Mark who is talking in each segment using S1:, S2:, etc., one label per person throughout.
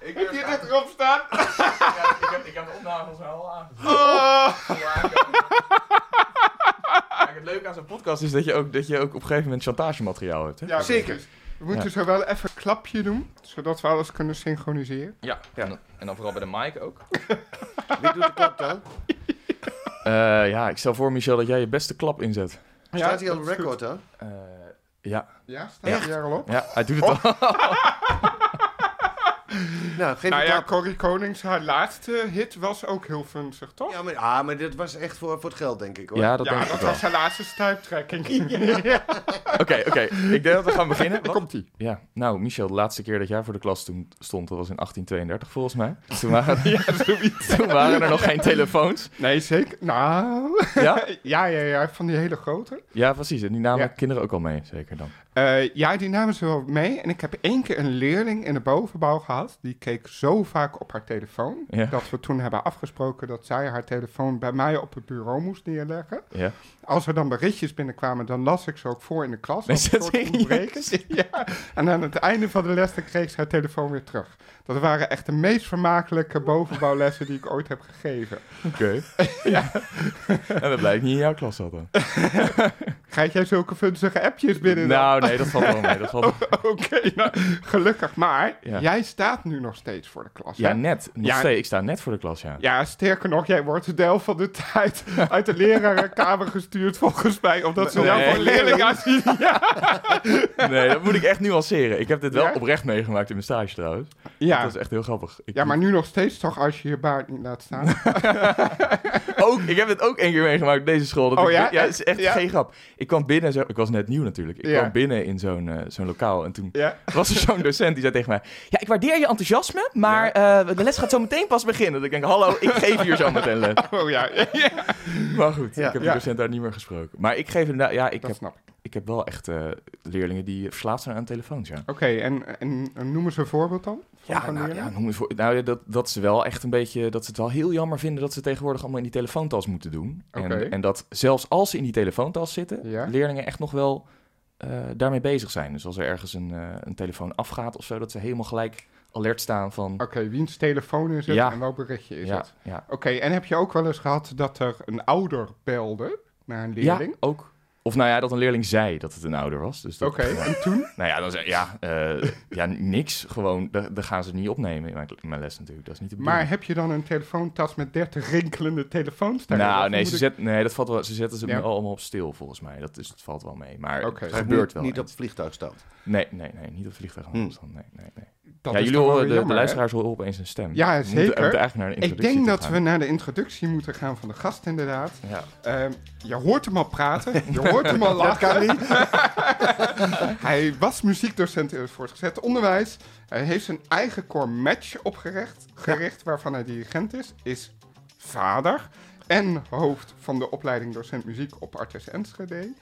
S1: Ik
S2: Heb je dit erop staan?
S1: Ja, ik, heb, ik heb de opnames al aangezet.
S2: Oh.
S1: Het leuke aan zo'n podcast is dat je, ook, dat je ook op een gegeven moment chantagemateriaal hebt. Hè?
S2: Ja,
S3: Zeker.
S2: We moeten
S1: Ja.
S2: zo wel even een klapje doen, zodat we alles kunnen synchroniseren.
S1: Ja, en, dan- en dan vooral bij de mic ook.
S3: Wie doet de klap dan?
S1: Eh, ja, ik stel voor, Michel, dat jij je beste klap inzet.
S3: Staat hij al record dan?
S1: Eh, ja.
S2: Ja, staat hij er al op?
S1: ja, hij doet het al.
S3: Nou, geef
S2: Nou ja,
S3: klap.
S2: Corrie Konings, haar laatste hit was ook heel funzig, toch?
S3: Ja, maar, ah, maar dit was echt voor, voor het geld, denk ik hoor.
S1: Ja, dat
S2: Ja,
S1: denk ik
S2: dat
S1: wel.
S2: was haar laatste stuiptrekking.
S1: Oké, oké. Ik denk dat we gaan beginnen. Wat?
S2: Komt-ie.
S1: Ja, nou, Michel, de laatste keer dat jij voor de klas toen stond, dat was in 1832 volgens mij. Toen waren, toen waren er nog geen telefoons.
S2: Nee, zeker. Nou...
S1: Ja?
S2: ja, ja, ja, van die hele grote.
S1: Ja, precies. En die namen
S2: Ja.
S1: kinderen ook al mee, zeker dan.
S2: Eh, ja, die namen ze wel mee. En ik heb één keer een leerling in de bovenbouw gehad. Die keek zo vaak op haar telefoon.
S1: Ja.
S2: Dat we toen hebben afgesproken dat zij haar telefoon bij mij op het bureau moest neerleggen.
S1: Ja.
S2: Als er dan berichtjes binnenkwamen, dan las ik ze ook voor in de klas. Als een soort. Ja. En aan het einde van de les dan kreeg ze haar telefoon weer terug. Dat waren echt de meest vermakelijke bovenbouwlessen die ik ooit heb gegeven.
S1: Oké. ja. En dat blijkt niet in jouw klas zat dan.
S2: Krijg jij zulke funzige appjes binnen? dan?
S1: Nou, nee, dat valt wel mee. Dat valt...
S2: Oké, nou, gelukkig. Maar
S1: Ja.
S2: jij staat nu nog steeds voor de klas.
S1: Ja,
S2: hè?
S1: net. Nog
S2: Ja.
S1: steeds. Ik sta net voor de klas, ja.
S2: Ja, sterker nog, jij wordt de helft van de tijd uit de lerarenkamer gestuurd, volgens mij, omdat ze jou
S1: Nee.
S2: voor leerling. Ja,
S1: Nee, dat moet ik echt nuanceren. Ik heb dit wel
S2: Ja?
S1: oprecht meegemaakt in mijn stage trouwens.
S2: ja.
S1: Dat is echt heel grappig. Ik
S2: ja maar nu nog steeds toch als je je baard niet laat staan.
S1: ook, ik heb het ook één keer meegemaakt op deze school. Dat
S2: Oh
S1: ik-
S2: ja?
S1: Ja, het is echt
S2: Ja?
S1: geen grap. Ik kwam binnen, zo, ik was net nieuw natuurlijk. Ik
S2: Ja.
S1: kwam binnen in zo'n eh, zo'n lokaal en toen was er zo'n docent die zei tegen mij... Ja, ik waardeer je enthousiasme, maar eh, de les gaat zo meteen pas beginnen. Dat ik denk, hallo, ik geef hier zo meteen les.
S2: Oh ja,
S1: Maar goed, ik heb die
S2: Ja.
S1: docent daar niet meer gesproken. Maar ik geef inderdaad, ja, ik
S2: dat
S1: heb,
S2: snap ik.
S1: ik heb wel echt eh, leerlingen die verslaafd zijn aan telefoons, ja.
S2: Oké, en, en, en noem eens een voorbeeld dan? Van
S1: Ja,
S2: zo'n
S1: nou,
S2: leerling?
S1: ja, noem het voor, nou dat, dat ze wel echt een beetje, dat ze het wel heel jammer vinden dat ze tegenwoordig allemaal in die telefoontas moeten doen. En, en dat zelfs als ze in die telefoontas zitten,
S2: Ja.
S1: leerlingen echt nog wel eh, daarmee bezig zijn. Dus als er ergens een, eh, een telefoon afgaat of zo, dat ze helemaal gelijk alert staan van...
S2: Oké, wiens telefoon is het
S1: Ja.
S2: en welk berichtje is
S1: ja,
S2: het?
S1: ja.
S2: Oké, en heb je ook wel eens gehad dat er een ouder belde naar een leerling?
S1: ja, ook. Of nou ja, dat een leerling zei dat het een ouder was. Dus dat,
S2: Oké, en toen?
S1: Nou ja, dan zei ja, eh, ja, niks. Gewoon, daar daar gaan ze niet opnemen in mijn, in mijn les natuurlijk. Dat is niet de bedoeling.
S2: Maar heb je dan een telefoontas met 30 rinkelende telefoons daarin?
S1: Nou, nee, ze,
S2: ik-
S1: zet, nee, dat valt wel, ze zetten ze
S2: Ja.
S1: allemaal op stil volgens mij. Dat, is, dat valt wel mee. Maar
S2: Oké.
S1: het
S2: Niet-
S1: gebeurt wel.
S3: Niet
S1: eens.
S3: het vliegtuig staat.
S1: Nee, nee, nee, niet op het vliegtuig.
S3: Hmm.
S1: Nee, nee, nee.
S2: Dat
S1: ja, jullie horen, de, de
S2: jammer,
S1: luisteraars horen opeens een stem.
S2: Ja, zeker.
S1: naar een
S2: Ik denk dat
S1: gaan.
S2: we naar de introductie moeten gaan van de gast, inderdaad.
S1: Ja.
S2: Ehm, je hoort hem al praten, je hoort hem al lachen.
S3: kan.
S2: Hij was muziekdocent in het voortgezet onderwijs. Hij heeft zijn eigen core match opgericht, gericht, waarvan hij dirigent is. Is vader en hoofd van de opleiding docent muziek op Artes Enschede.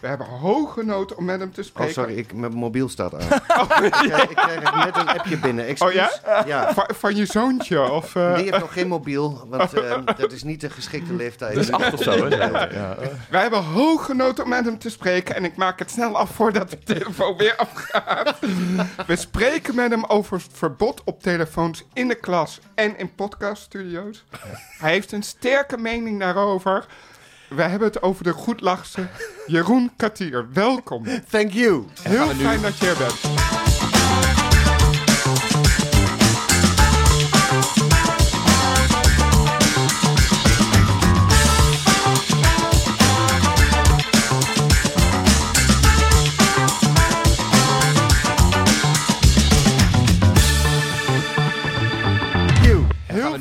S2: We hebben hoge noten om met hem te
S3: Oh,
S2: spreken.
S3: sorry, ik, mijn mobiel staat aan. ik, krijg, ik krijg net een appje binnen.
S2: Oh ja?
S3: Ja.
S2: Va- van je zoontje, of... eh,
S3: Die heeft nog geen mobiel, want ehm, dat is niet de geschikte leeftijd.
S1: Dat is acht of zo, hè? Ja.
S2: Wij hebben hoge noten om met hem te spreken en ik maak het snel af voordat de telefoon weer afgaat. We spreken met hem over het verbod op telefoons in de klas en in podcaststudio's. Hij heeft een sterke mening daarover. We hebben het over de goedlachse Jeroen Katier. Welkom.
S3: Thank you.
S2: Heel fijn dat je er bent.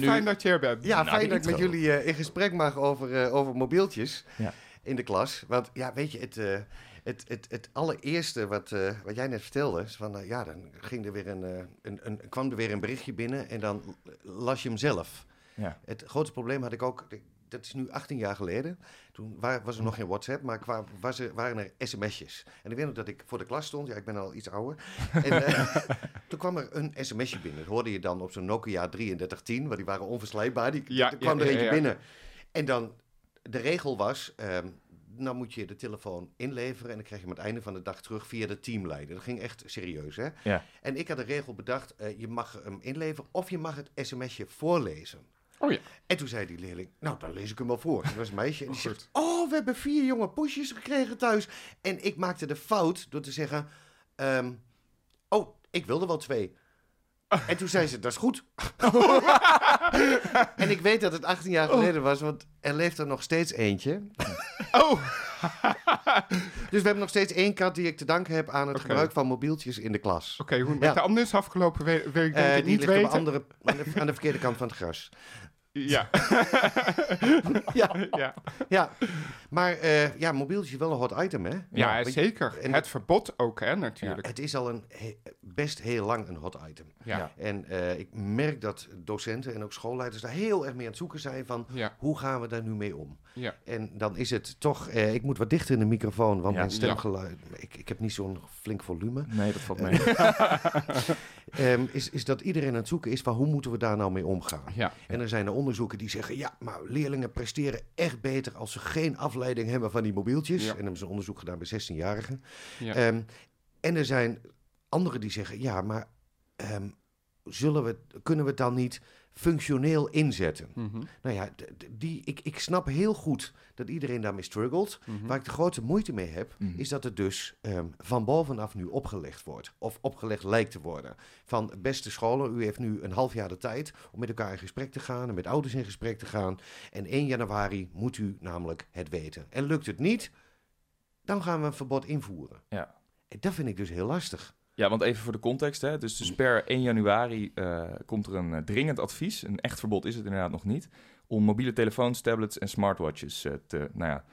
S1: Nu-
S2: fijn dat je er bent.
S3: Ja,
S1: Nou,
S3: fijn dat ik met jullie eh, in gesprek mag over, eh, over mobieltjes
S1: Ja.
S3: in de klas. Want ja, weet je, het, eh, het, het, het allereerste wat, eh, wat jij net vertelde, is van, ja, dan ging er weer een, een, een, kwam er weer een berichtje binnen en dan las je hem zelf.
S1: Ja.
S3: Het grootste probleem had ik ook, dat is nu 18 jaar geleden. Toen wa- was er nog geen WhatsApp, maar kwa- was er, waren er sms'jes. En ik weet nog dat ik voor de klas stond, ja, ik ben al iets ouder. En eh, toen kwam er een sms'je binnen. Dat hoorde je dan op zo'n Nokia 3310, want die waren onverslijtbaar. Die,
S2: Ja,
S3: kwam
S2: ja,
S3: er eentje
S2: ja.
S3: binnen. En dan, de regel was, ehm, nou moet je de telefoon inleveren en dan krijg je hem aan het einde van de dag terug via de teamleider. Dat ging echt serieus, hè?
S1: Ja.
S3: En ik had de regel bedacht, eh, je mag hem inleveren of je mag het sms'je voorlezen.
S2: Oh ja.
S3: En toen zei die leerling, nou, dan lees ik hem wel voor. Dat was een meisje. En die
S2: Oh,
S3: zegt, oh, we hebben vier jonge poesjes gekregen thuis. En ik maakte de fout door te zeggen, ehm, oh, ik wilde wel twee. En toen zei ze, dat is goed. en ik weet dat het 18 jaar geleden was, want er leeft er nog steeds eentje.
S2: Oh,
S3: Dus we hebben nog steeds één kat die ik te danken heb aan het gebruik van mobieltjes in de klas.
S2: oké. hoe het
S3: Ja.
S2: met de andere is afgelopen, denk
S3: Eh, die
S2: niet
S3: ligt
S2: weten.
S3: op andere, aan, de, aan de verkeerde kant van het gras.
S2: Ja.
S3: Ja,
S2: ja.
S3: ja. maar eh, ja, mobieltje is wel een hot item, hè?
S2: Ja, zeker.
S3: en-
S2: het verbod ook, hè, natuurlijk.
S3: Het is al een he- best heel lang een hot item.
S2: Ja.
S3: En eh, ik merk dat docenten en ook schoolleiders daar heel erg mee aan het zoeken zijn van
S2: Ja.
S3: hoe gaan we daar nu mee om?
S2: Ja.
S3: En dan is het toch, eh, ik moet wat dichter in de microfoon, want
S1: Ja.
S3: mijn stemgeluid, ik, ik heb niet zo'n flink volume.
S1: Nee, dat valt mee.
S3: Ehm, is, is dat iedereen aan het zoeken is van hoe moeten we daar nou mee omgaan?
S2: Ja.
S3: En er zijn er onderzoeken die zeggen, ja, maar leerlingen presteren echt beter als ze geen afleiding hebben van die mobieltjes.
S2: Ja.
S3: En hebben ze een onderzoek gedaan bij 16-jarigen.
S2: Ja.
S3: Ehm, en er zijn anderen die zeggen, ja, maar ehm, zullen we, kunnen we het dan niet functioneel inzetten?
S2: Mhm.
S3: Nou ja, die, ik, ik snap heel goed dat iedereen daarmee struggelt.
S2: Mhm.
S3: Waar ik de grote moeite mee heb,
S1: Mhm.
S3: is dat het dus ehm, van bovenaf nu opgelegd wordt. Of opgelegd lijkt te worden. Van beste scholen, u heeft nu een half jaar de tijd om met elkaar in gesprek te gaan en met ouders in gesprek te gaan. En 1 januari moet u namelijk het weten. En lukt het niet, dan gaan we een verbod invoeren.
S1: Ja.
S3: En dat vind ik dus heel lastig.
S1: Ja, want even voor de context. Hè. Dus, dus per 1 januari eh, komt er een eh, dringend advies. Een echt verbod is het inderdaad nog niet. Om mobiele telefoons, tablets en smartwatches eh, te, nou ja,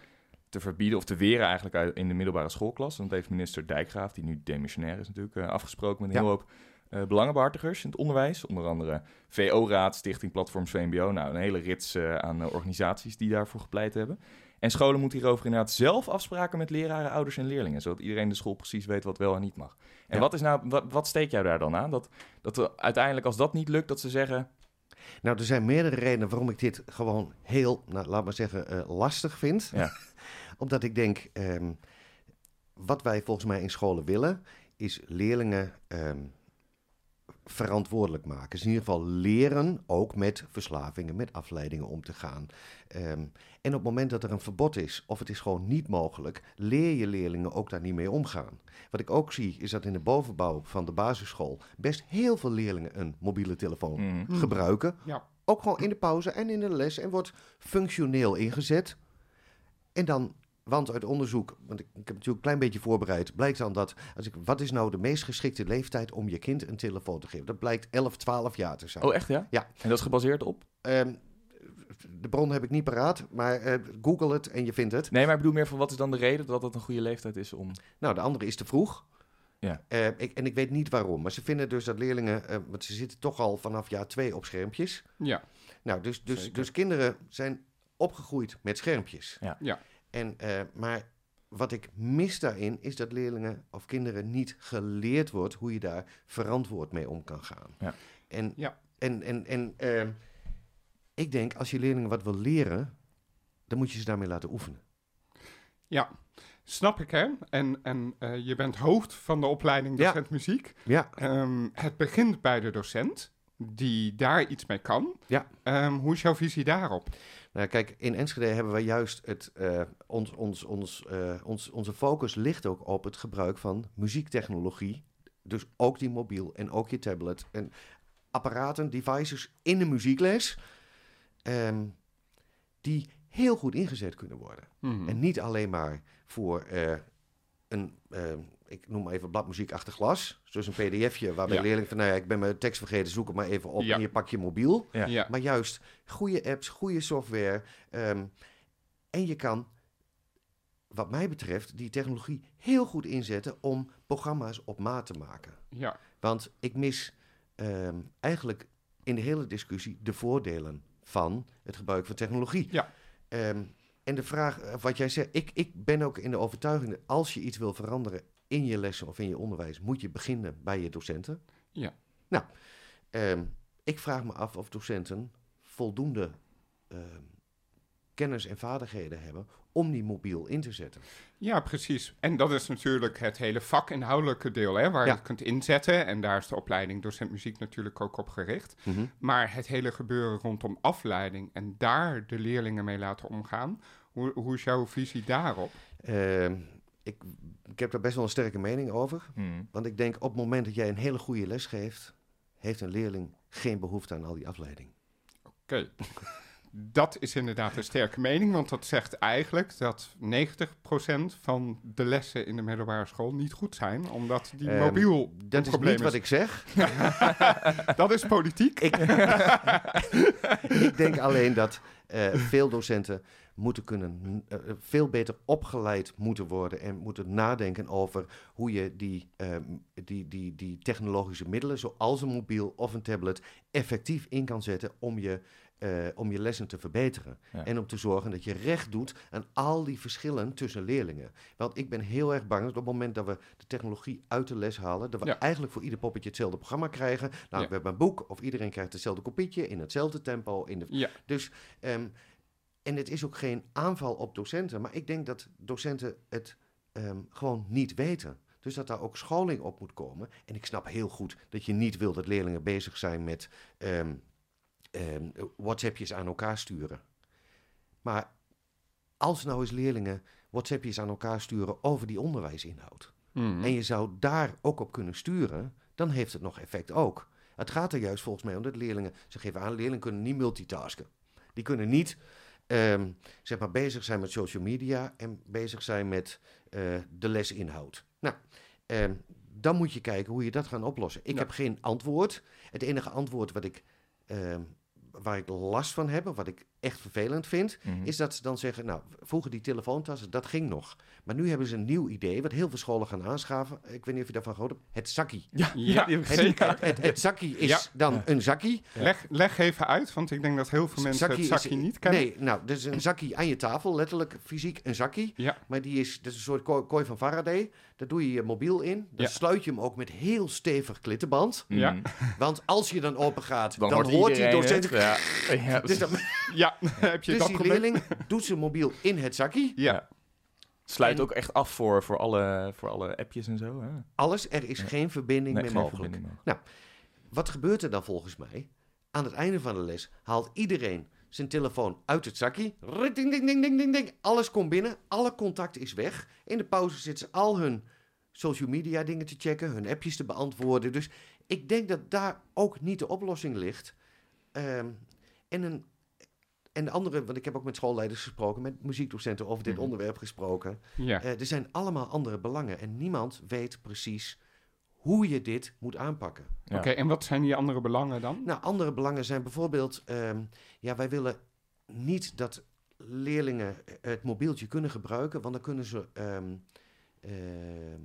S1: te verbieden of te weren eigenlijk in de middelbare schoolklas. Want dat heeft minister Dijkgraaf, die nu demissionair is natuurlijk, afgesproken met een
S3: Ja.
S1: heel hoop eh, belangenbehartigers in het onderwijs. Onder andere VO-raad, Stichting Platforms VMBO. Nou, een hele rits aan organisaties die daarvoor gepleit hebben. En scholen moeten hierover inderdaad zelf afspraken met leraren, ouders en leerlingen. Zodat iedereen de school precies weet wat wel en niet mag. En
S3: Ja.
S1: wat, is nou, wat, wat steek jij daar dan aan? Dat, dat uiteindelijk, als dat niet lukt, dat ze zeggen...
S3: Nou, er zijn meerdere redenen waarom ik dit gewoon heel, nou, laat maar zeggen, eh, lastig vind.
S1: Ja.
S3: Omdat ik denk, ehm, wat wij volgens mij in scholen willen, is leerlingen ehm, verantwoordelijk maken. Dus in ieder geval leren ook met verslavingen, met afleidingen om te gaan. Ehm, en op het moment dat er een verbod is, of het is gewoon niet mogelijk, leer je leerlingen ook daar niet mee omgaan. Wat ik ook zie, is dat in de bovenbouw van de basisschool best heel veel leerlingen een mobiele telefoon
S1: mm,
S2: Mhm.
S3: gebruiken.
S2: Ja.
S3: Ook gewoon in de pauze en in de les. En wordt functioneel ingezet. En dan, want uit onderzoek, want ik, ik heb het natuurlijk een klein beetje voorbereid, blijkt dan dat, als ik, wat is nou de meest geschikte leeftijd om je kind een telefoon te geven? Dat blijkt 11, 12 jaar te zijn.
S1: Oh, echt ja?
S3: Ja.
S1: En dat is gebaseerd op?
S3: Ehm, de bron heb ik niet paraat, maar eh, google het en je vindt het.
S1: Nee, maar ik bedoel meer van wat is dan de reden dat dat een goede leeftijd is om...
S3: Nou, de andere is te vroeg.
S1: Ja.
S3: Eh, ik, en ik weet niet waarom, maar ze vinden dus dat leerlingen, eh, want ze zitten toch al vanaf jaar twee op schermpjes.
S2: Ja.
S3: Nou, dus, dus,
S2: Zeker.
S3: dus kinderen zijn opgegroeid met schermpjes.
S1: Ja.
S2: Ja.
S3: En, eh, maar wat ik mis daarin is dat leerlingen of kinderen niet geleerd wordt hoe je daar verantwoord mee om kan gaan.
S1: Ja.
S3: En,
S2: Ja.
S3: en, en, en ehm, ik denk, als je leerlingen wat wil leren, dan moet je ze daarmee laten oefenen.
S2: Ja, snap ik hè. En, en eh, je bent hoofd van de opleiding
S3: Ja.
S2: docent muziek.
S3: Ja,
S2: Ehm, het begint bij de docent, die daar iets mee kan.
S3: Ja.
S2: Ehm, hoe is jouw visie daarop?
S3: Nou, kijk, in Enschede hebben wij juist het, eh, ons, ons, ons, eh, ons, onze focus ligt ook op het gebruik van muziektechnologie. Dus ook die mobiel en ook je tablet en apparaten, devices in de muziekles, ehm, die heel goed ingezet kunnen worden.
S2: Mhm.
S3: En niet alleen maar voor eh, een, eh, ik noem maar even bladmuziek achter glas. Dus een pdfje waarbij
S2: Ja.
S3: leerlingen van, nou ja, ik ben mijn tekst vergeten, zoek het maar even op
S2: Ja.
S3: en je pak je mobiel.
S1: Ja.
S2: ja.
S3: Maar juist goede apps, goede software. ehm, en je kan, wat mij betreft, die technologie heel goed inzetten om programma's op maat te maken.
S2: ja.
S3: Want ik mis ehm, eigenlijk in de hele discussie de voordelen van het gebruik van technologie.
S2: Ja.
S3: Ehm, en de vraag, eh, wat jij zegt, ik, ik ben ook in de overtuiging dat als je iets wil veranderen in je lessen of in je onderwijs, moet je beginnen bij je docenten.
S2: Ja.
S3: Nou, ehm, ik vraag me af of docenten voldoende ehm, kennis en vaardigheden hebben om die mobiel in te zetten.
S2: Ja, precies. En dat is natuurlijk het hele vakinhoudelijke deel, hè, waar
S3: Ja.
S2: je het kunt inzetten. En daar is de opleiding docent muziek natuurlijk ook op gericht. Maar het hele gebeuren rondom afleiding en daar de leerlingen mee laten omgaan, hoe, hoe is jouw visie daarop?
S3: Ehm, ik, ik heb daar best wel een sterke mening over.
S1: Hmm.
S3: Want ik denk op het moment dat jij een hele goede les geeft, heeft een leerling geen behoefte aan al die afleiding.
S2: Oké. Dat is inderdaad een sterke mening, want dat zegt eigenlijk dat 90% van de lessen in de middelbare school niet goed zijn, omdat die
S3: Ehm,
S2: mobiel
S3: Dat is niet wat ik zeg.
S2: Dat is politiek.
S3: Ik, ik denk alleen dat eh, veel docenten moeten kunnen, eh, eh, veel beter opgeleid moeten worden en moeten nadenken over hoe je die, ehm, die, die, die technologische middelen, zoals een mobiel of een tablet, effectief in kan zetten om je, eh, om je lessen te verbeteren.
S1: Ja.
S3: En om te zorgen dat je recht doet aan al die verschillen tussen leerlingen. Want ik ben heel erg bang dat op het moment dat we de technologie uit de les halen, dat we
S2: Ja.
S3: eigenlijk voor ieder poppetje hetzelfde programma krijgen. Nou,
S2: Ja.
S3: we hebben een boek of iedereen krijgt hetzelfde kopietje in hetzelfde tempo. In de...
S2: Ja,
S3: Dus, ehm, en het is ook geen aanval op docenten, maar ik denk dat docenten het ehm, gewoon niet weten. Dus dat daar ook scholing op moet komen. En ik snap heel goed dat je niet wil dat leerlingen bezig zijn met ehm, ehm, WhatsAppjes aan elkaar sturen. Maar als nou eens leerlingen WhatsAppjes aan elkaar sturen over die onderwijsinhoud.
S2: Mhm.
S3: En je zou daar ook op kunnen sturen, dan heeft het nog effect ook. Het gaat er juist volgens mij om dat leerlingen, ze geven aan, leerlingen kunnen niet multitasken. Die kunnen niet ehm, zeg maar bezig zijn met social media en bezig zijn met eh, de lesinhoud. Nou, ehm, dan moet je kijken hoe je dat gaat oplossen. Ik
S2: Ja.
S3: heb geen antwoord. Het enige antwoord wat ik, ehm, waar ik last van heb, wat ik echt vervelend vind,
S1: Mhm.
S3: is dat ze dan zeggen, nou, vroeger die telefoontassen, dat ging nog. Maar nu hebben ze een nieuw idee, wat heel veel scholen gaan aanschaffen. Ik weet niet of je daarvan gehoord hebt. Het zakkie.
S1: Ja,
S2: Ja,
S3: Het,
S1: gezien.
S3: het, het, het zakkie is
S2: Ja.
S3: dan een zakkie.
S2: Leg, leg even uit, want ik denk dat heel veel mensen
S3: Zakkie
S2: het
S3: is-
S2: zakje niet kennen.
S3: Nee, nou, dat is een zakkie aan je tafel, letterlijk fysiek een zakkie.
S2: Ja,
S3: Maar die is, dat is een soort kooi, kooi van Faraday. Daar doe je je mobiel in. Dan
S2: Ja.
S3: sluit je hem ook met heel stevig klittenband.
S2: Ja.
S3: Want als je dan open gaat, dan,
S1: Dan,
S3: hoort,
S1: hoort
S3: die docent...
S1: Ja,
S3: Dus, dan,
S2: ja heb je
S3: dus
S2: dat
S3: die
S2: probleem?
S3: leerling doet zijn mobiel in het zakkie.
S2: Ja,
S1: Sluit
S3: En-
S1: ook echt af voor, voor, alle, voor alle appjes en zo. Hè?
S3: Alles, er is
S1: Ja.
S3: geen verbinding
S1: Nee,
S3: meer
S1: geen
S3: mogelijk.
S1: verbinding mogelijk.
S3: Wat gebeurt er dan volgens mij? Aan het einde van de les haalt iedereen zijn telefoon uit het zakje. Ding, ding, ding, ding, ding, ding. Alles komt binnen. Alle contact is weg. In de pauze zitten ze al hun social media dingen te checken, hun appjes te beantwoorden. Dus ik denk dat daar ook niet de oplossing ligt. Ehm, en, een, en de andere, want ik heb ook met schoolleiders gesproken, met muziekdocenten over dit
S1: Mhm.
S3: onderwerp gesproken.
S2: ja.
S3: Eh, er zijn allemaal andere belangen en niemand weet precies hoe je dit moet aanpakken.
S1: Ja.
S2: Oké, en wat zijn die andere belangen dan?
S3: Nou, andere belangen zijn bijvoorbeeld, ehm, ja, wij willen niet dat leerlingen het mobieltje kunnen gebruiken, want dan kunnen ze ehm, ehm,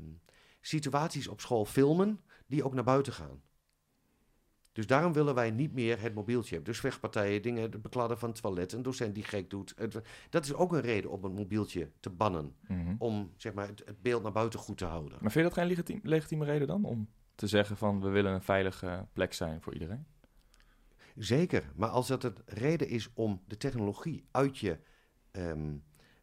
S3: situaties op school filmen die ook naar buiten gaan. Dus daarom willen wij niet meer het mobieltje hebben. Dus vechtpartijen, dingen, het bekladden van het toilet, een docent die gek doet. Het- dat is ook een reden om het mobieltje te bannen.
S1: Mhm.
S3: Om zeg maar, het, het beeld naar buiten goed te houden.
S1: Maar vind je dat geen legitiem, legitieme reden dan? Om te zeggen van we willen een veilige plek zijn voor iedereen?
S3: Zeker, maar als dat een reden is om de technologie uit je ehm,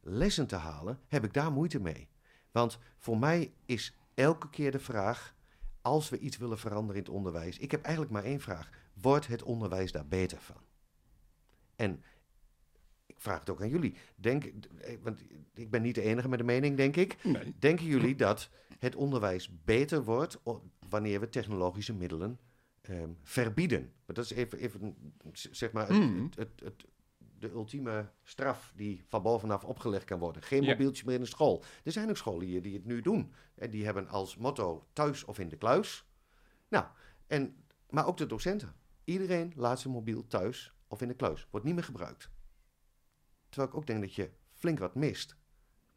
S3: lessen te halen, heb ik daar moeite mee. Want voor mij is elke keer de vraag, als we iets willen veranderen in het onderwijs, ik heb eigenlijk maar één vraag. Wordt het onderwijs daar beter van? En ik vraag het ook aan jullie. Denk, eh, want ik ben niet de enige met de mening, denk ik.
S2: Nee.
S3: Denken jullie dat het onderwijs beter wordt wanneer we technologische middelen ehm, verbieden? Maar dat is even, even zeg maar, het,
S2: Mm.
S3: het, het, het- de ultieme straf die van bovenaf opgelegd kan worden. Geen mobieltje meer in de school. Er zijn ook scholen hier die het nu doen. En die hebben als motto thuis of in de kluis. Nou, en, maar ook de docenten. Iedereen laat zijn mobiel thuis of in de kluis. Wordt niet meer gebruikt. Terwijl ik ook denk dat je flink wat mist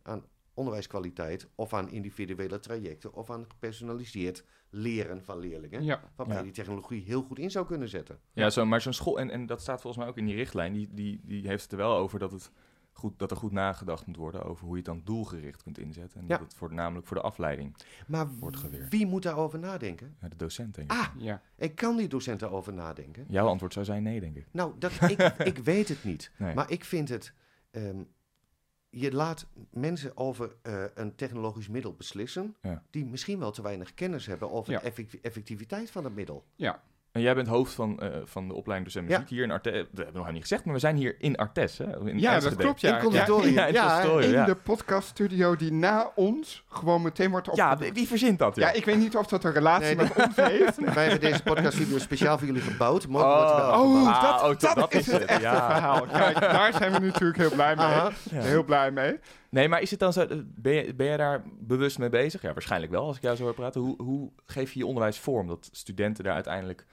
S3: aan onderwijskwaliteit of aan individuele trajecten of aan gepersonaliseerd leren van leerlingen.
S2: Ja,
S3: Waarbij
S1: Ja.
S3: je die technologie heel goed in zou kunnen zetten.
S1: Ja, zo, maar zo'n school, en, en dat staat volgens mij ook in die richtlijn, die, die, die heeft het er wel over dat, het goed, dat er goed nagedacht moet worden over hoe je het dan doelgericht kunt inzetten. En
S3: Ja.
S1: dat het voor, namelijk voor de afleiding,
S3: Maar
S1: Wordt geweerd.
S3: wie moet daarover nadenken?
S1: ja, de docent denk ik.
S3: Ah,
S2: ja.
S3: en kan die docent daarover nadenken?
S1: Jouw antwoord zou zijn nee, denk ik.
S3: Nou, dat, ik, ik weet het niet.
S1: Nee.
S3: Maar ik vind het ehm, je laat mensen over eh, een technologisch middel beslissen...
S1: Ja.
S3: die misschien wel te weinig kennis hebben over
S2: Ja.
S3: de effecti- effectiviteit van het middel.
S1: En jij bent hoofd van, eh, van de opleiding docent
S3: Ja.
S1: muziek hier in Artes. Dat hebben we nog helemaal niet gezegd, maar we zijn hier in Artes. Hè? In
S2: Ja, dat klopt. Ja,
S3: In conservatorium.
S1: Ja, in
S3: Ja,
S2: in
S1: ja.
S2: de podcaststudio die na ons gewoon meteen wordt
S1: Ja,
S2: opgenomen.
S1: wie wie verzint dat?
S2: Ja, ik weet niet of dat een relatie
S3: Nee,
S2: met ons heeft.
S3: Wij hebben deze podcaststudio speciaal voor jullie gebouwd. Morgen wordt wel
S1: Oh.
S2: Oh,
S1: Ah,
S2: dat,
S1: oh,
S2: dat,
S1: dat
S2: is het echte
S1: ja.
S2: verhaal. Kijk, daar zijn we natuurlijk heel blij mee.
S1: Ja.
S2: Heel blij mee.
S1: Nee, maar is het dan zo, ben je, ben je daar bewust mee bezig? Ja, waarschijnlijk wel, als ik jou zo hoor praten. Hoe, hoe geef je je onderwijs vorm dat studenten daar uiteindelijk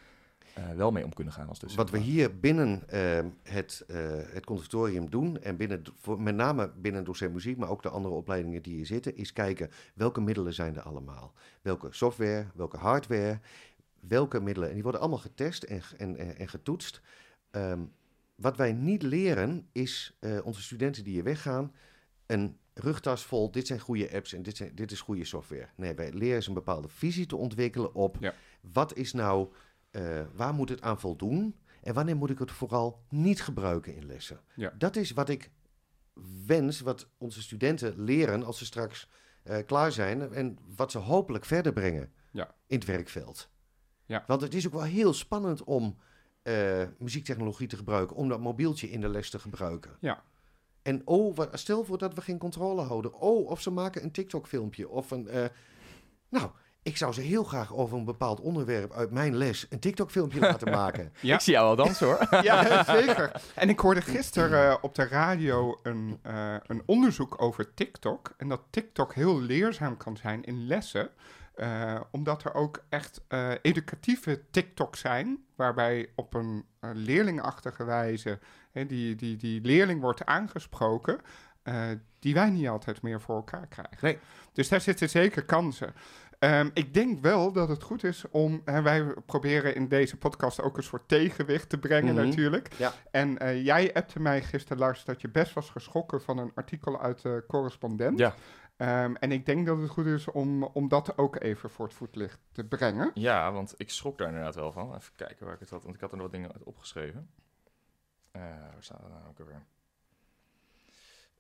S1: eh, wel mee om kunnen gaan als dus?
S3: Wat we hier binnen eh, het, eh, het conservatorium doen, en binnen, voor, met name binnen docent muziek, maar ook de andere opleidingen die hier zitten, is kijken welke middelen zijn er allemaal. Welke software, welke hardware, welke middelen. En die worden allemaal getest en, en, en, getoetst. Ehm, wat wij niet leren is eh, onze studenten die hier weggaan, een rugtas vol, dit zijn goede apps en dit, zijn, dit is goede software. Nee, wij leren ze een bepaalde visie te ontwikkelen op
S2: Ja.
S3: wat is nou, eh, waar moet het aan voldoen en wanneer moet ik het vooral niet gebruiken in lessen.
S2: Ja.
S3: Dat is wat ik wens, wat onze studenten leren als ze straks eh, klaar zijn en wat ze hopelijk verder brengen
S2: Ja.
S3: in het werkveld.
S2: Ja.
S3: Want het is ook wel heel spannend om eh, muziektechnologie te gebruiken, om dat mobieltje in de les te gebruiken.
S2: Ja.
S3: En oh, wat, stel voor dat we geen controle houden. Oh, of ze maken een TikTok-filmpje. Of een. nou, ik zou ze heel graag over een bepaald onderwerp uit mijn les een TikTok-filmpje laten maken.
S2: Ja.
S1: Ik zie jou al dansen hoor.
S2: Ja, zeker. En ik hoorde gisteren eh, op de radio een, eh, een onderzoek over TikTok. En dat TikTok heel leerzaam kan zijn in lessen. eh, omdat er ook echt eh, educatieve TikToks zijn. Waarbij op een leerlingachtige wijze hè, die, die, die leerling wordt aangesproken. eh, die wij niet altijd meer voor elkaar krijgen.
S3: Nee.
S2: Dus daar zitten zeker kansen. Ehm, ik denk wel dat het goed is om. Hè, wij proberen in deze podcast ook een soort tegenwicht te brengen,
S3: Mhm.
S2: natuurlijk.
S3: Ja.
S2: En eh, jij appte mij gisteren, Lars, dat je best was geschrokken van een artikel uit de correspondent.
S1: Ja.
S2: Ehm, en ik denk dat het goed is om, om dat ook even voor het voetlicht te brengen.
S1: Ja, want ik schrok daar inderdaad wel van. Even kijken waar ik het had, want ik had er nog wat dingen uit opgeschreven. Eh, waar staat dat nou ook alweer?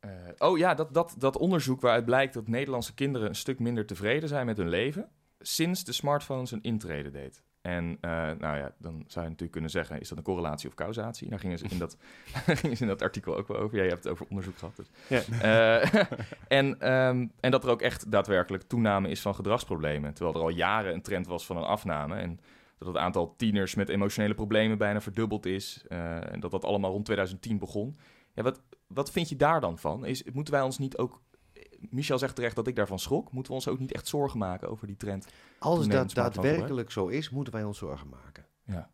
S1: Eh, oh ja, dat, dat, dat onderzoek waaruit blijkt dat Nederlandse kinderen een stuk minder tevreden zijn met hun leven sinds de smartphones een intrede deed. En eh, nou ja, dan zou je natuurlijk kunnen zeggen, is dat een correlatie of causatie? Daar gingen ze in dat, gingen ze in dat artikel ook wel over. Ja, je hebt het over onderzoek gehad. Dus. Eh, en, ehm, en dat er ook echt daadwerkelijk toename is van gedragsproblemen. Terwijl er al jaren een trend was van een afname. En dat het aantal tieners met emotionele problemen bijna verdubbeld is. en dat dat allemaal rond 2010 begon. Ja, wat, wat vind je daar dan van? Is, moeten wij ons niet ook... Michel zegt terecht dat ik daarvan schrok. Moeten we ons ook niet echt zorgen maken over die trend?
S3: Als dat daadwerkelijk zo is, moeten wij ons zorgen maken.
S1: Ja.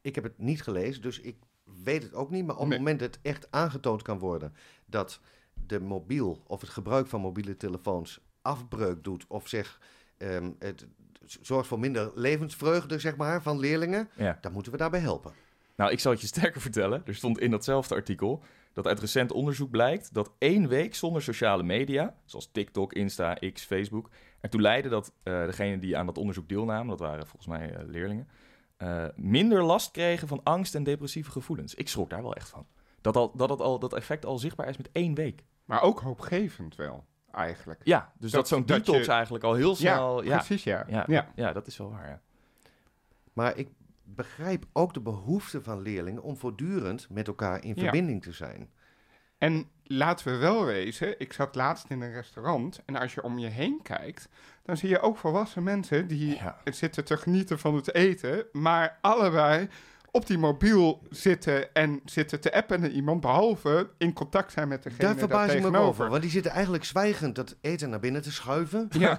S3: Ik heb het niet gelezen, dus ik weet het ook niet. Maar op het moment dat het echt aangetoond kan worden dat de mobiel of het gebruik van mobiele telefoons afbreuk doet of zeg, ehm, het zorgt voor minder levensvreugde zeg maar, van leerlingen,
S1: ja.
S3: dan moeten we daarbij helpen.
S1: Nou, ik zal het je sterker vertellen. Er stond in datzelfde artikel dat uit recent onderzoek blijkt dat één week zonder sociale media, zoals TikTok, Insta, X, Facebook, ertoe leidde dat eh degenen die aan dat onderzoek deelnamen, dat waren volgens mij eh, leerlingen, eh, minder last kregen van angst en depressieve gevoelens. Ik schrok daar wel echt van. Dat, al, dat, het al, dat effect al zichtbaar is met één week.
S2: Maar ook hoopgevend wel, eigenlijk.
S1: Ja, dus dat,
S2: Dat-
S1: zo'n
S2: dat
S1: detox
S2: je-
S1: eigenlijk al heel snel... Ja,
S2: Precies, ja.
S1: ja,
S2: ja.
S1: ja. dat is wel waar, ja.
S3: Maar ik begrijp ook de behoefte van leerlingen om voortdurend met elkaar in
S2: Ja.
S3: verbinding te zijn.
S2: En laten we wel wezen, ik zat laatst in een restaurant en als je om je heen kijkt, dan zie je ook volwassen mensen die
S1: Ja.
S2: zitten te genieten van het eten, maar allebei op die mobiel zitten en zitten te appen naar iemand, behalve in contact zijn met degene
S3: Daar verbaas ik me over, want die zitten eigenlijk zwijgend dat eten naar binnen te schuiven.
S2: Ja,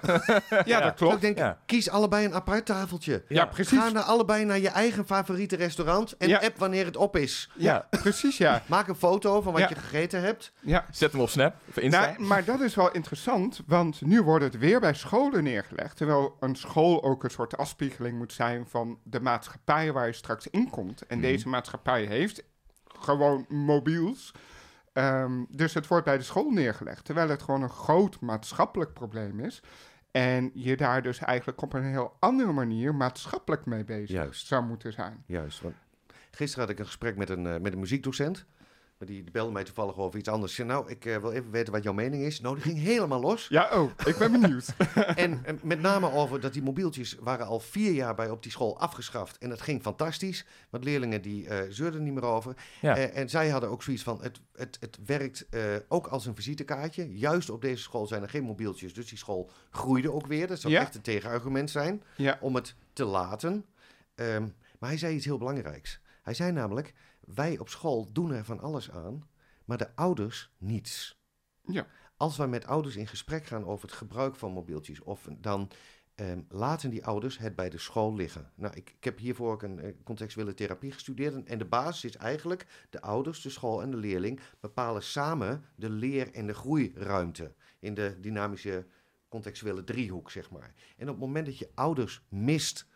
S2: ja, dat
S3: Ik
S2: klopt.
S3: denk,
S1: Ja.
S3: kies allebei een apart tafeltje.
S2: Ja, precies.
S3: Ga naar allebei naar je eigen favoriete restaurant en
S2: Ja.
S3: app wanneer het op is.
S2: Ja, precies, ja.
S3: Maak een foto van wat
S2: Ja.
S3: je gegeten hebt.
S2: ja.
S1: Zet hem op Snap of Insta.
S2: Nou, maar dat is wel interessant, want nu wordt het weer bij scholen neergelegd. Terwijl een school ook een soort afspiegeling moet zijn van de maatschappij waar je straks in komt. En
S1: Mhm.
S2: deze maatschappij heeft gewoon mobiels. Ehm, dus het wordt bij de school neergelegd. Terwijl het gewoon een groot maatschappelijk probleem is. En je daar dus eigenlijk op een heel andere manier maatschappelijk mee bezig
S3: Juist.
S2: zou moeten zijn.
S3: Juist. Want gisteren had ik een gesprek met een, eh, met een muziekdocent. Maar die, belde mij toevallig over iets anders. Zei, nou, ik eh, wil even weten wat jouw mening is. Nou, die ging helemaal los.
S2: Ja, oh, ik ben benieuwd.
S3: en, en met name over dat die mobieltjes waren al vier jaar bij op die school afgeschaft. En dat ging fantastisch. Want leerlingen die eh zeurden niet meer over.
S1: Ja.
S3: Eh, en zij hadden ook zoiets van, het, het, het werkt ook als een visitekaartje. Juist op deze school zijn er geen mobieltjes. Dus die school groeide ook weer. Dat zou
S2: Ja.
S3: echt een tegenargument zijn
S2: ja,
S3: om het te laten. Ehm, maar hij zei iets heel belangrijks. Hij zei namelijk, wij op school doen er van alles aan, maar de ouders niets.
S2: Ja.
S3: Als wij met ouders in gesprek gaan over het gebruik van mobieltjes, of dan ehm, laten die ouders het bij de school liggen. Nou, ik, ik heb hiervoor ook een eh, contextuele therapie gestudeerd. En, en de basis is eigenlijk de ouders, de school en de leerling bepalen samen de leer- en de groeiruimte in de dynamische contextuele driehoek, zeg maar. En op het moment dat je ouders mist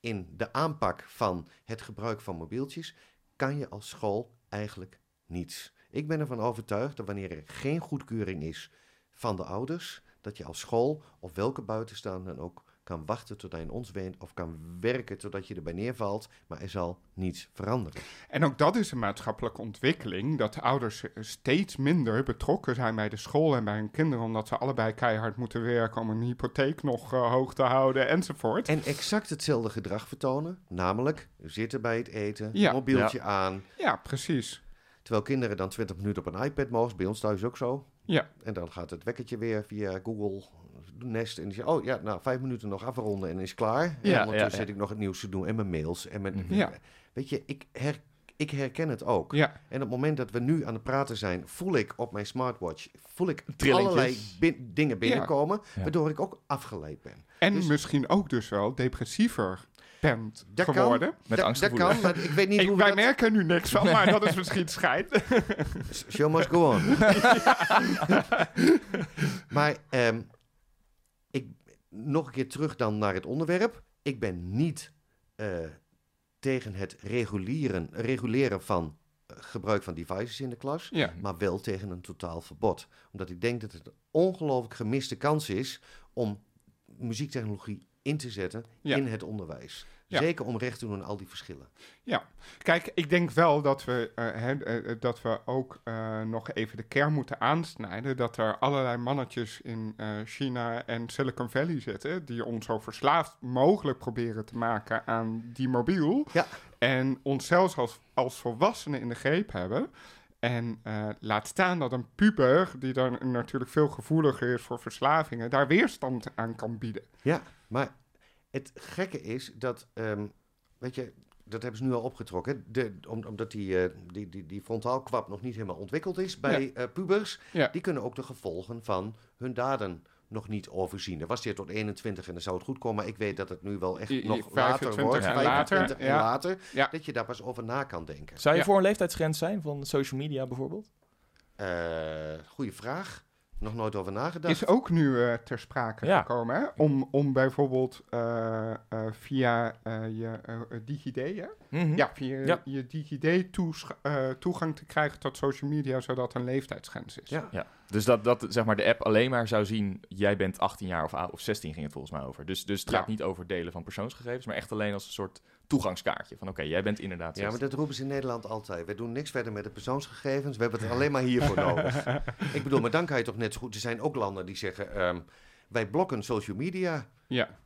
S3: in de aanpak van het gebruik van mobieltjes, kan je als school eigenlijk niets. Ik ben ervan overtuigd dat wanneer er geen goedkeuring is van de ouders, dat je als school of welke buitenstaander dan ook kan wachten tot hij in ons weent of kan werken totdat je erbij neervalt, maar er zal niets veranderen.
S2: En ook dat is een maatschappelijke ontwikkeling, dat de ouders steeds minder betrokken zijn bij de school en bij hun kinderen, omdat ze allebei keihard moeten werken om een hypotheek nog eh, hoog te houden enzovoort.
S3: En exact hetzelfde gedrag vertonen, namelijk zitten bij het eten,
S2: Ja.
S3: mobieltje aan,
S2: Ja, precies.
S3: terwijl kinderen dan 20 minuten op een iPad mogen, bij ons thuis ook zo.
S2: Ja.
S3: En dan gaat het wekkertje weer via Google Nest en die oh ja, nou, vijf minuten nog afronden en is klaar. en
S1: Ja,
S3: ondertussen
S1: ja, ja.
S3: zit ik nog het nieuws te doen en mijn mails. En mijn,
S2: Ja.
S3: Weet je, ik, her, ik herken het ook.
S2: Ja,
S3: En op het moment dat we nu aan het praten zijn, voel ik op mijn smartwatch voel ik allerlei bin- dingen binnenkomen,
S1: Ja.
S3: waardoor ik ook afgeleid ben.
S2: en
S3: Dus-
S2: misschien ook dus wel depressiever bent
S3: Dat kan.
S2: geworden.
S1: Met
S3: Dat- dat kan, maar ik weet niet
S2: Ik,
S3: hoe we
S2: wij
S3: dat...
S2: merken er nu niks van, maar dat is misschien schijn.
S3: Show must go on. maar ehm, ik, nog een keer terug dan naar het onderwerp. Ik ben niet eh, tegen het reguleren, reguleren van eh, gebruik van devices in de klas.
S2: Ja,
S3: Maar wel tegen een totaal verbod. Omdat ik denk dat het een ongelooflijk gemiste kans is om muziektechnologie in te zetten
S2: Ja.
S3: in het onderwijs.
S2: Ja.
S3: Zeker om recht te doen aan al die verschillen.
S2: Kijk, ik denk wel dat we, eh, hè, eh, dat we ook eh, nog even de kern moeten aansnijden. Dat er allerlei mannetjes in eh, China en Silicon Valley zitten. die ons zo verslaafd mogelijk proberen te maken aan die mobiel.
S3: Ja.
S2: En ons zelfs als, als volwassenen in de greep hebben. En eh, laat staan dat een puber, die dan natuurlijk veel gevoeliger is voor verslavingen, daar weerstand aan kan bieden.
S3: Ja, maar het gekke is dat, ehm, weet je, dat hebben ze nu al opgetrokken. De, om- omdat die, eh, die, die, die frontaalkwap nog niet helemaal ontwikkeld is bij eh, pubers.
S2: Ja.
S3: Die kunnen ook de gevolgen van hun daden nog niet overzien. Er was dit tot 21 en dan zou het goed komen. Maar ik weet dat het nu wel echt
S2: I- i-
S3: nog later
S2: 25
S3: wordt.
S2: en
S3: 25
S2: later,
S3: en
S2: ja.
S3: later.
S2: Ja.
S3: Dat je daar pas over na kan denken.
S1: Zou je
S2: Ja.
S1: voor een leeftijdsgrens zijn van social media bijvoorbeeld?
S3: Eh goeie vraag. Nog nooit over nagedacht.
S2: Is ook nu eh, ter sprake
S1: Ja.
S2: gekomen, hè? Om, om bijvoorbeeld eh, eh, via eh, je DigiD, hè? Ja, via
S1: Ja.
S2: je DigiD toes- eh, toegang te krijgen tot social media, zodat er een leeftijdsgrens is.
S3: Ja.
S1: Ja, dus dat, dat zeg maar de app alleen maar zou zien, jij bent 18 jaar of, of 16 ging het volgens mij over. Dus, dus het
S2: Ja.
S1: gaat niet over delen van persoonsgegevens, maar echt alleen als een soort toegangskaartje. Van oké, jij bent inderdaad
S3: Ja, maar
S1: 16.
S3: dat roepen ze in Nederland altijd. We doen niks verder met de persoonsgegevens. We hebben het alleen maar hiervoor nodig. Ik bedoel, maar dan kan je toch net zo goed... Er zijn ook landen die zeggen... ehm, wij blokken social media.
S2: Ja,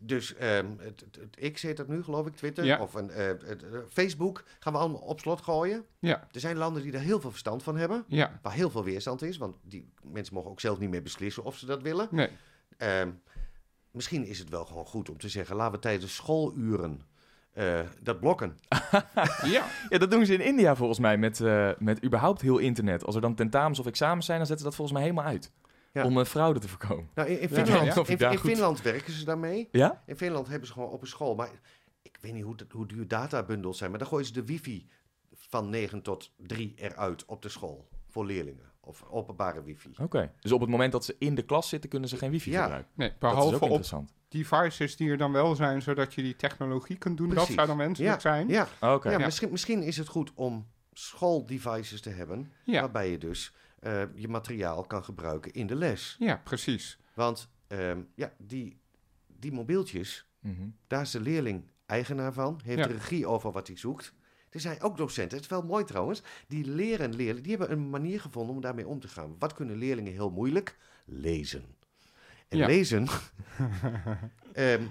S3: Dus ehm, het, X heet dat nu, geloof ik, Twitter.
S2: Ja.
S3: Of een, eh, het, eh, Facebook gaan we allemaal op slot gooien.
S2: ja,
S3: Er zijn landen die daar heel veel verstand van hebben.
S2: ja.
S3: Waar heel veel weerstand is. Want die mensen mogen ook zelf niet meer beslissen of ze dat willen.
S2: Nee.
S3: Ehm, misschien is het wel gewoon goed om te zeggen... laten we tijdens schooluren eh, dat blokken.
S2: Ja,
S1: Ja, dat doen ze in India volgens mij met, eh, met überhaupt heel internet. Als er dan tentamens of examens zijn, dan zetten ze dat volgens mij helemaal uit.
S3: Ja.
S1: Om uh, fraude te voorkomen.
S3: Nou, in, Finland,
S1: ja.
S3: In, Finland werken ze daarmee.
S1: Ja?
S3: In Finland hebben ze gewoon op een school, maar ik weet niet hoe, dat- hoe duur databundels zijn, maar dan gooien ze de wifi van 9 tot 3 eruit op de school voor leerlingen. Of openbare wifi.
S1: Oké. Dus op het moment dat ze in de klas zitten, kunnen ze geen wifi
S3: Ja.
S1: gebruiken.
S2: nee,
S1: Dat is ook
S2: op
S1: interessant.
S2: Devices die er dan wel zijn, zodat je die technologie kunt doen.
S3: Precies.
S2: Dat zou dan wenselijk zijn.
S3: Ja,
S1: Oké.
S3: ja,
S2: Ja.
S3: Misschien, misschien is het goed om schooldevices te hebben,
S2: Ja.
S3: waarbij je dus eh, je materiaal kan gebruiken in de les.
S2: Ja, precies.
S3: Want ehm, ja, die, die mobieltjes,
S1: Mhm.
S3: daar is de leerling eigenaar van, heeft
S2: Ja.
S3: de regie over wat hij zoekt. Er zijn ook docenten, het is wel mooi trouwens, die leren leerlingen, die hebben een manier gevonden om daarmee om te gaan. Wat kunnen leerlingen heel moeilijk? Lezen. En
S2: Ja.
S3: lezen, ehm,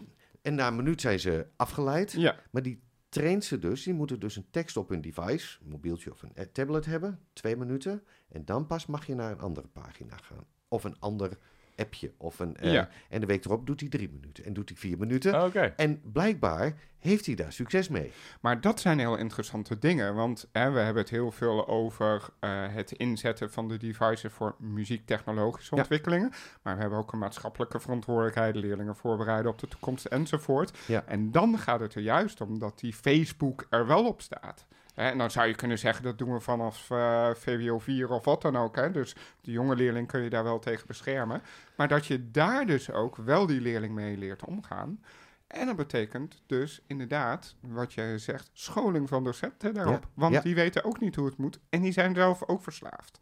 S3: en na een minuut zijn ze afgeleid,
S2: Ja,
S3: maar die traint ze dus, die moeten dus een tekst op hun device, een mobieltje of een tablet hebben, twee minuten, en dan pas mag je naar een andere pagina gaan. Of een ander appje, of een, eh,
S2: Ja.
S3: en de week erop doet hij drie minuten, en doet hij vier minuten.
S1: Oké.
S3: En blijkbaar heeft hij daar succes mee.
S2: maar dat zijn heel interessante dingen. Want hè, we hebben het heel veel over eh, het inzetten van de devices voor muziektechnologische
S3: Ja.
S2: ontwikkelingen. Maar we hebben ook een maatschappelijke verantwoordelijkheid, leerlingen voorbereiden op de toekomst enzovoort.
S3: Ja.
S2: En dan gaat het er juist om dat die Facebook er wel op staat. Hè, en dan zou je kunnen zeggen, dat doen we vanaf eh, VWO 4 of wat dan ook. Hè. Dus de jonge leerling kun je daar wel tegen beschermen. Maar dat je daar dus ook wel die leerling mee leert omgaan. En dat betekent dus inderdaad, wat je zegt, scholing van docenten daarop.
S3: Ja,
S2: Want
S3: ja.
S2: die weten ook niet hoe het moet. En die zijn zelf ook verslaafd.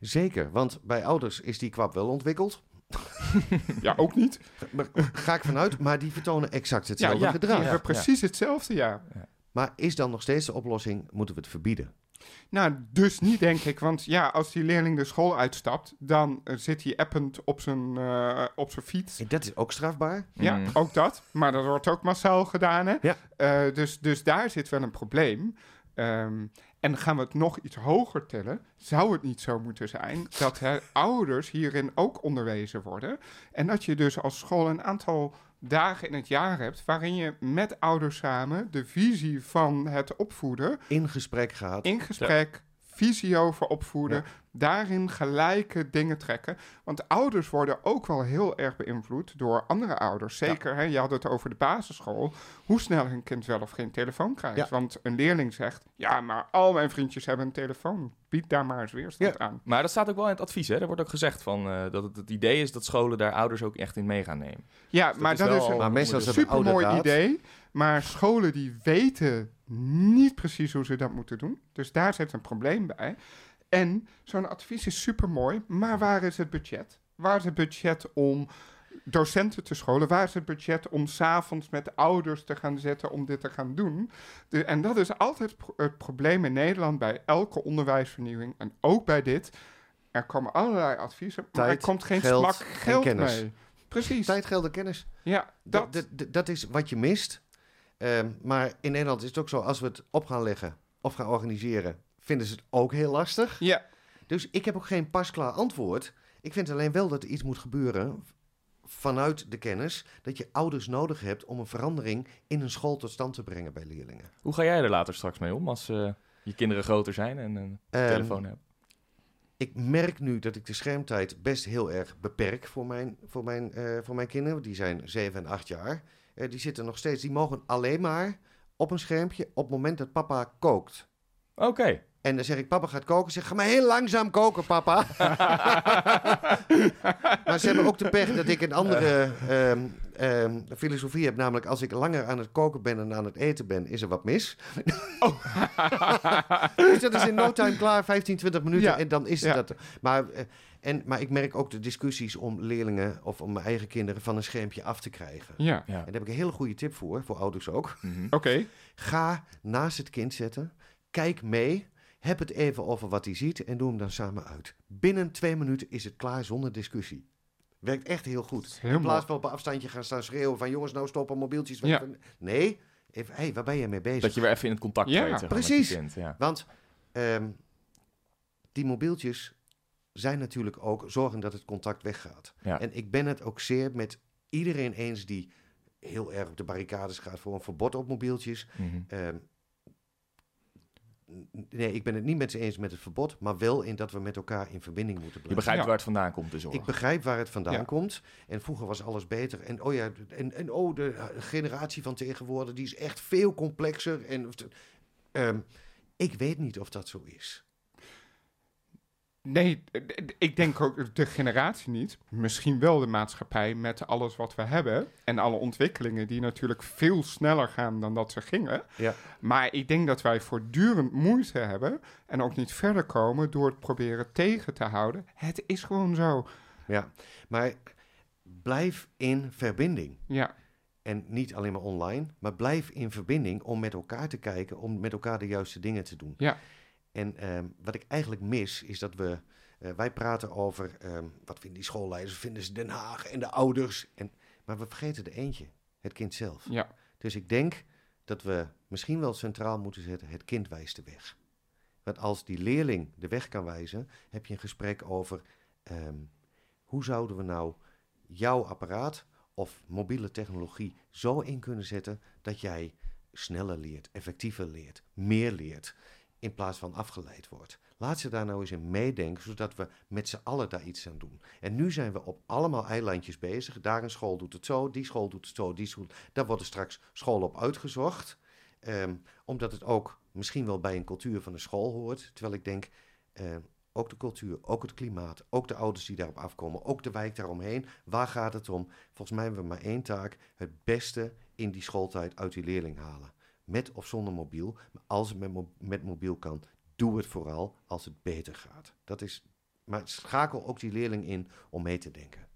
S3: Zeker, want bij ouders is die kwap wel ontwikkeld.
S2: Ja, ook niet.
S3: Maar, ga ik vanuit, maar die vertonen exact hetzelfde
S2: ja,
S3: gedrag.
S2: Hebben precies hetzelfde, ja.
S3: Maar is dan nog steeds de oplossing, moeten we het verbieden?
S2: Nou, dus niet, denk ik. Want ja, als die leerling de school uitstapt, dan eh, zit hij append op zijn, eh, op zijn fiets.
S3: En dat is ook strafbaar.
S2: Ja,
S1: Mm.
S2: ook dat. Maar dat wordt ook massaal gedaan, hè?
S3: Ja.
S2: Eh, dus, dus daar zit wel een probleem. Ehm, en gaan we het nog iets hoger tellen, zou het niet zo moeten zijn dat hè, ouders hierin ook onderwezen worden. En dat je dus als school een aantal dagen in het jaar hebt waarin je met ouders samen de visie van het opvoeden
S3: In gesprek gaat.
S2: in gesprek, visie over opvoeden,
S3: Ja.
S2: daarin gelijke dingen trekken. Want ouders worden ook wel heel erg beïnvloed door andere ouders. Zeker, hè, je had het over de basisschool, hoe snel een kind wel of geen telefoon krijgt.
S3: Ja.
S2: Want een leerling zegt, ja, maar al mijn vriendjes hebben een telefoon. Bied daar maar eens weerstand aan.
S1: Maar dat staat ook wel in het advies, hè? Er wordt ook gezegd van, eh, dat het het idee is dat scholen daar ouders ook echt in mee gaan nemen.
S2: Ja,
S1: dat
S2: maar
S1: is
S2: dat is een
S3: Maar meestal is
S1: Een
S2: supermooi idee. Maar scholen die weten niet precies hoe ze dat moeten doen. Dus daar zit een probleem bij. En zo'n advies is supermooi, maar waar is het budget? Waar is het budget om docenten te scholen? Waar is het budget om s'avonds met ouders te gaan zitten om dit te gaan doen? De, en dat is altijd pro- het probleem in Nederland bij elke onderwijsvernieuwing en ook bij dit. Er komen allerlei adviezen, maar er
S3: Tijd,
S2: komt geen
S3: geld
S2: smak geld
S3: kennis.
S2: mee. Precies.
S3: Tijd, geld en kennis.
S2: Ja,
S3: Dat,
S2: dat.
S3: dat, dat is wat je mist. Ehm, maar in Nederland is het ook zo, als we het op gaan leggen of gaan organiseren, vinden ze het ook heel lastig.
S2: Ja,
S3: Dus ik heb ook geen pasklaar antwoord. Ik vind alleen wel dat er iets moet gebeuren vanuit de kennis dat je ouders nodig hebt om een verandering in een school tot stand te brengen bij leerlingen.
S1: Hoe ga jij er later straks mee om als eh, je kinderen groter zijn en een
S3: Ehm,
S1: telefoon hebben?
S3: Ik merk nu dat ik de schermtijd best heel erg beperk voor mijn, voor mijn, eh, voor mijn kinderen. Die zijn 7 en 8 jaar. Eh, die zitten nog steeds, die mogen alleen maar op een schermpje op het moment dat papa kookt.
S1: Oké.
S3: En dan zeg ik, papa gaat koken. Zeg, ga maar heel langzaam koken, papa. maar ze hebben ook de pech dat ik een andere ehm, ehm, filosofie heb. Namelijk, als ik langer aan het koken ben en aan het eten ben, is er wat mis. dus dat is in no time klaar, 15, 20 minuten.
S2: Ja.
S3: En dan is
S2: Ja.
S3: dat. Maar, eh, en, maar ik merk ook de discussies om leerlingen of om mijn eigen kinderen van een schermpje af te krijgen.
S2: ja.
S1: Ja.
S3: En daar heb ik een hele goede tip voor, voor ouders ook.
S1: Mhm.
S2: Oké.
S3: Ga naast het kind zetten. Kijk mee. Heb het even over wat hij ziet en doe hem dan samen uit. Binnen twee minuten is het klaar zonder discussie. Werkt echt heel goed.
S2: Heel
S3: In plaats van op een afstandje gaan staan schreeuwen van jongens, nou stoppen mobieltjes.
S2: Ja.
S3: Nee, even, hey, waar ben je mee bezig?
S1: Dat je weer even in het contact
S2: Ja,
S1: met
S3: precies.
S1: je kind. Ja.
S3: Want ehm, die mobieltjes zijn natuurlijk ook zorgen dat het contact weggaat.
S1: Ja.
S3: En ik ben het ook zeer met iedereen eens die heel erg op de barricades gaat voor een verbod op mobieltjes.
S1: Mhm.
S3: Ehm, nee, ik ben het niet met ze eens met het verbod, maar wel in dat we met elkaar in verbinding moeten
S1: Je
S3: blijven.
S1: begrijpt
S2: Ja.
S1: waar het vandaan komt, zorg.
S3: Ik begrijp waar het vandaan
S2: Ja.
S3: komt. En vroeger was alles beter. En oh ja, en, en oh, de generatie van tegenwoordig, die is echt veel complexer. En, ehm, ik weet niet of dat zo is.
S2: Nee, ik denk ook de generatie niet. Misschien wel de maatschappij met alles wat we hebben. En alle ontwikkelingen die natuurlijk veel sneller gaan dan dat ze gingen.
S3: Ja.
S2: Maar ik denk dat wij voortdurend moeite hebben. En ook niet verder komen door het proberen tegen te houden. Het is gewoon zo.
S3: Ja, maar blijf in verbinding.
S2: Ja,
S3: En niet alleen maar online, maar blijf in verbinding om met elkaar te kijken, om met elkaar de juiste dingen te doen.
S2: Ja.
S3: En ehm, wat ik eigenlijk mis, is dat we, eh, wij praten over, ehm, wat vinden die schoolleiders, vinden ze Den Haag en de ouders. En, maar we vergeten er eentje, het kind zelf.
S2: Ja.
S3: Dus ik denk dat we misschien wel centraal moeten zetten, het kind wijst de weg. Want als die leerling de weg kan wijzen, heb je een gesprek over ehm, hoe zouden we nou jouw apparaat of mobiele technologie zo in kunnen zetten dat jij sneller leert, effectiever leert, meer leert, in plaats van afgeleid wordt. Laat ze daar nou eens in meedenken, zodat we met z'n allen daar iets aan doen. En nu zijn we op allemaal eilandjes bezig. Daar een school doet het zo, die school doet het zo, die school. Daar worden straks scholen op uitgezocht. Ehm, omdat het ook misschien wel bij een cultuur van de school hoort. Terwijl ik denk, ehm, ook de cultuur, ook het klimaat, ook de ouders die daarop afkomen, ook de wijk daaromheen. Waar gaat het om? Volgens mij hebben we maar één taak: het beste in die schooltijd uit die leerling halen. Met of zonder mobiel. Maar als het met, mo- met mobiel kan, doe het vooral als het beter gaat. Dat is, maar schakel ook die leerling in om mee te denken.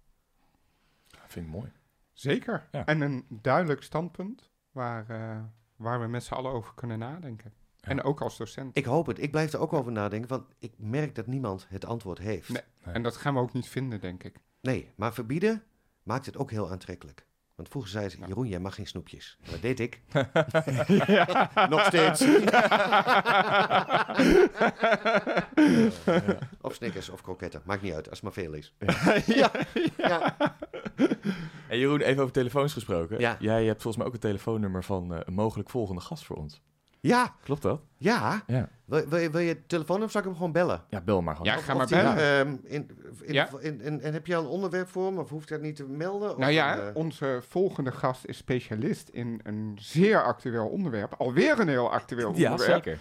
S1: Vind ik mooi.
S2: Zeker.
S1: Ja.
S2: En een duidelijk standpunt waar, eh, waar we met z'n allen over kunnen nadenken.
S1: Ja.
S2: En ook als docent.
S3: Ik hoop het. Ik blijf er ook over nadenken, want ik merk dat niemand het antwoord heeft.
S2: Nee.
S1: Nee.
S2: En dat gaan we ook niet vinden, denk ik.
S3: Nee, maar verbieden maakt het ook heel aantrekkelijk. Want vroeger zei ze,
S2: Ja.
S3: Jeroen, jij mag geen snoepjes. Dat deed ik. Nog steeds. Of Snickers of kroketten. Maakt niet uit, als het maar veel is. ja. ja.
S1: En Jeroen, even over telefoons gesproken.
S3: Ja.
S1: Jij hebt volgens mij ook het telefoonnummer van eh, een mogelijk volgende gast voor ons.
S3: Ja,
S1: Klopt dat?
S3: ja.
S1: Ja.
S3: Wil, wil, je, wil je telefoon of zal ik hem gewoon bellen?
S1: Ja, bel maar gewoon.
S2: Ja, ga
S3: of
S2: maar bellen.
S3: ehm, in, in,
S2: Ja.
S3: in- in- en heb je al een onderwerp voor me? Of hoeft dat niet te melden? Of
S2: Nou ja,
S3: een, eh,
S2: onze volgende gast is specialist in een zeer actueel onderwerp. Alweer een heel actueel
S1: Ja,
S2: onderwerp.
S1: zeker.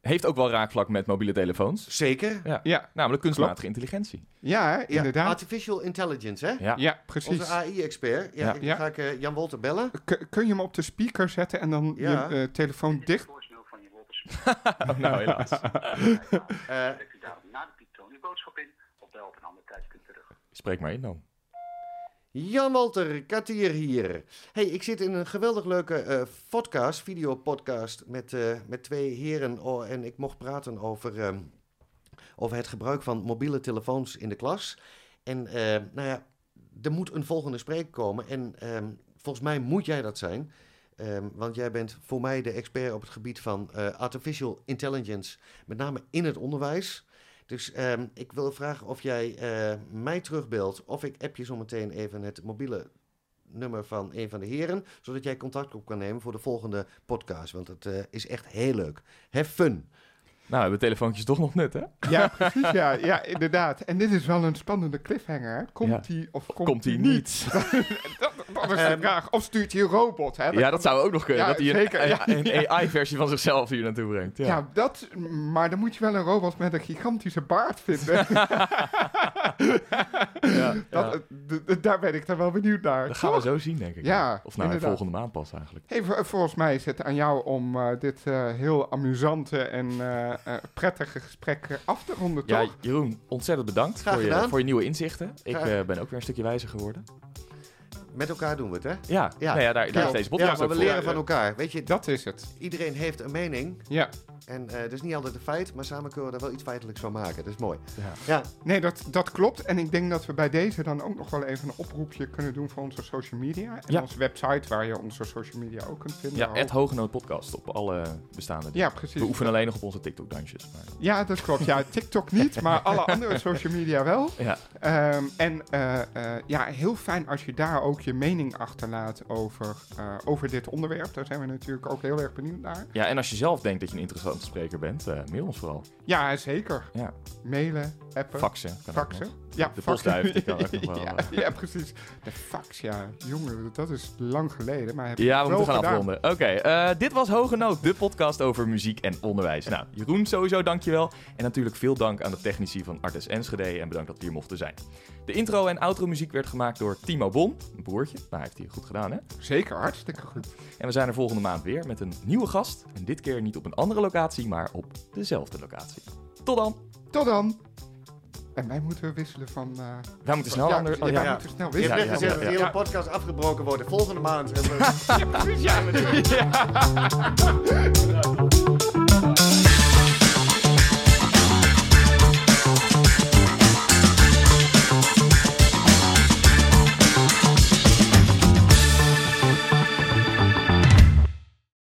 S1: Heeft ook wel raakvlak met mobiele telefoons.
S3: Zeker.
S1: Ja.
S2: Ja,
S1: Namelijk kunstmatige intelligentie.
S2: ja,
S3: Ja,
S2: inderdaad.
S3: Artificial intelligence, hè?
S1: Ja.
S2: Ja, precies.
S3: Onze AI-expert. Ja,
S1: Ja.
S3: ik-
S2: Ja.
S3: ga ik eh, Jan Wolter bellen.
S2: K- kun je hem op de speaker zetten en dan
S3: Ja.
S2: je eh, telefoon dicht?
S4: van je.
S1: Oh, nou, helaas.
S3: Eh,
S4: Trekt u daarom na de boodschap in of bel op een andere tijdstip terug.
S1: Spreek maar in dan.
S3: Jan Walter, Katier hier. Hey, ik zit in een geweldig leuke eh podcast, videopodcast met, eh, met twee heren. Oh, en ik mocht praten over, ehm, over het gebruik van mobiele telefoons in de klas. En eh, nou ja, er moet een volgende spreker komen. En ehm, volgens mij moet jij dat zijn. Ehm, want jij bent voor mij de expert op het gebied van artificial intelligence, met name in het onderwijs. Dus ehm, ik wil vragen of jij eh, mij terugbelt of ik app je zometeen even het mobiele nummer van een van de heren, zodat jij contact op kan nemen voor de volgende podcast. Want het eh, is echt heel leuk. Have fun.
S1: Nou, hebben telefoontjes toch nog nut, hè?
S2: Ja, precies. Ja, ja, inderdaad. En dit is wel een spannende cliffhanger. Komt
S1: Ja.
S2: die of komt,
S1: Komt
S2: die
S1: hij
S2: niet?
S1: niet?
S2: Dat, dat is de
S3: Ehm,
S2: vraag. Of stuurt hij een robot? Hè?
S1: Ja, dat zou ook nog kunnen.
S2: Ja,
S1: dat hij een,
S2: zeker, ja.
S1: een AI-versie van zichzelf hier naartoe brengt. Ja.
S2: Ja, dat, maar dan moet je wel een robot met een gigantische baard vinden.
S1: Ja,
S2: dat, d- daar ben ik dan wel benieuwd naar.
S1: Dat gaan we zo zien, denk ik.
S2: Ja,
S1: Of nou,
S2: inderdaad.
S1: volgende maand pas eigenlijk.
S2: Hey, vol- volgens mij is het aan jou om eh, dit eh, heel amusante en eh, eh, prettige gesprek eh, af te ronden,
S1: Ja,
S2: toch?
S1: Jeroen, ontzettend bedankt voor je, voor je nieuwe inzichten. Ik eh, ben ook weer een stukje wijzer geworden.
S3: Met elkaar doen we het, hè?
S1: Ja,
S3: Ja.
S1: ja. Nou ja daar, daar is deze
S3: Ja,
S1: podcast
S3: maar
S1: ook
S3: we
S1: voor.
S3: leren van elkaar. Weet je,
S2: Dat is het.
S3: iedereen heeft een mening.
S2: Ja.
S3: En eh dat is niet altijd een feit, maar samen kunnen we er wel iets feitelijks van maken. Dat is mooi.
S1: Ja.
S3: Ja,
S2: Nee, dat, dat klopt. En ik denk dat we bij deze dan ook nog wel even een oproepje kunnen doen voor onze social media. En
S1: Ja.
S2: onze website, waar je onze social media ook kunt vinden.
S1: Ja, het Hogenoot podcast op alle bestaande dingen.
S2: Ja, precies.
S1: We oefenen alleen nog op onze TikTok-dansjes. Maar...
S2: Ja, dat klopt. Ja, TikTok niet, maar alle andere social media wel.
S1: Ja,
S2: Ehm, en eh, eh, ja, heel fijn als je daar ook je mening achterlaat over, eh, over dit onderwerp. Daar zijn we natuurlijk ook heel erg benieuwd naar.
S1: ja, en als je zelf denkt dat je een interessante spreker bent, eh, mail ons vooral.
S2: Ja, zeker.
S1: Ja,
S2: Mailen, appen.
S1: faxen.
S2: Faxen? Ja,
S1: De postduif, die kan nog wel,
S2: ja, ja, precies. De fax, ja. Jongen, dat is lang geleden. Maar heb
S1: Ja, we moeten gaan
S2: gedaan.
S1: afronden. Oké, eh, dit was Hoge Noot, de podcast over muziek en onderwijs. Nou, Jeroen, sowieso dankjewel. En natuurlijk veel dank aan de technici van Artes Enschede en bedankt dat we hier mochten zijn. De intro en outro muziek werd gemaakt door Timo Bon, een broertje. Nou, hij heeft hij goed gedaan, hè?
S2: Zeker, hartstikke goed.
S1: En we zijn er volgende maand weer met een nieuwe gast. En dit keer niet op een andere locatie, maar op dezelfde locatie. Tot dan!
S2: Tot dan. En wij moeten wisselen van... eh,
S1: Wij moeten snel
S2: ja,
S1: ander-
S2: ja,
S1: oh,
S2: wij moeten snel
S3: Je hebt
S2: wisselen.
S3: net
S1: ja,
S3: gezegd
S1: ja,
S3: dat de hele podcast afgebroken wordt. Volgende maand. hebben we-
S2: Ja, precies, ja.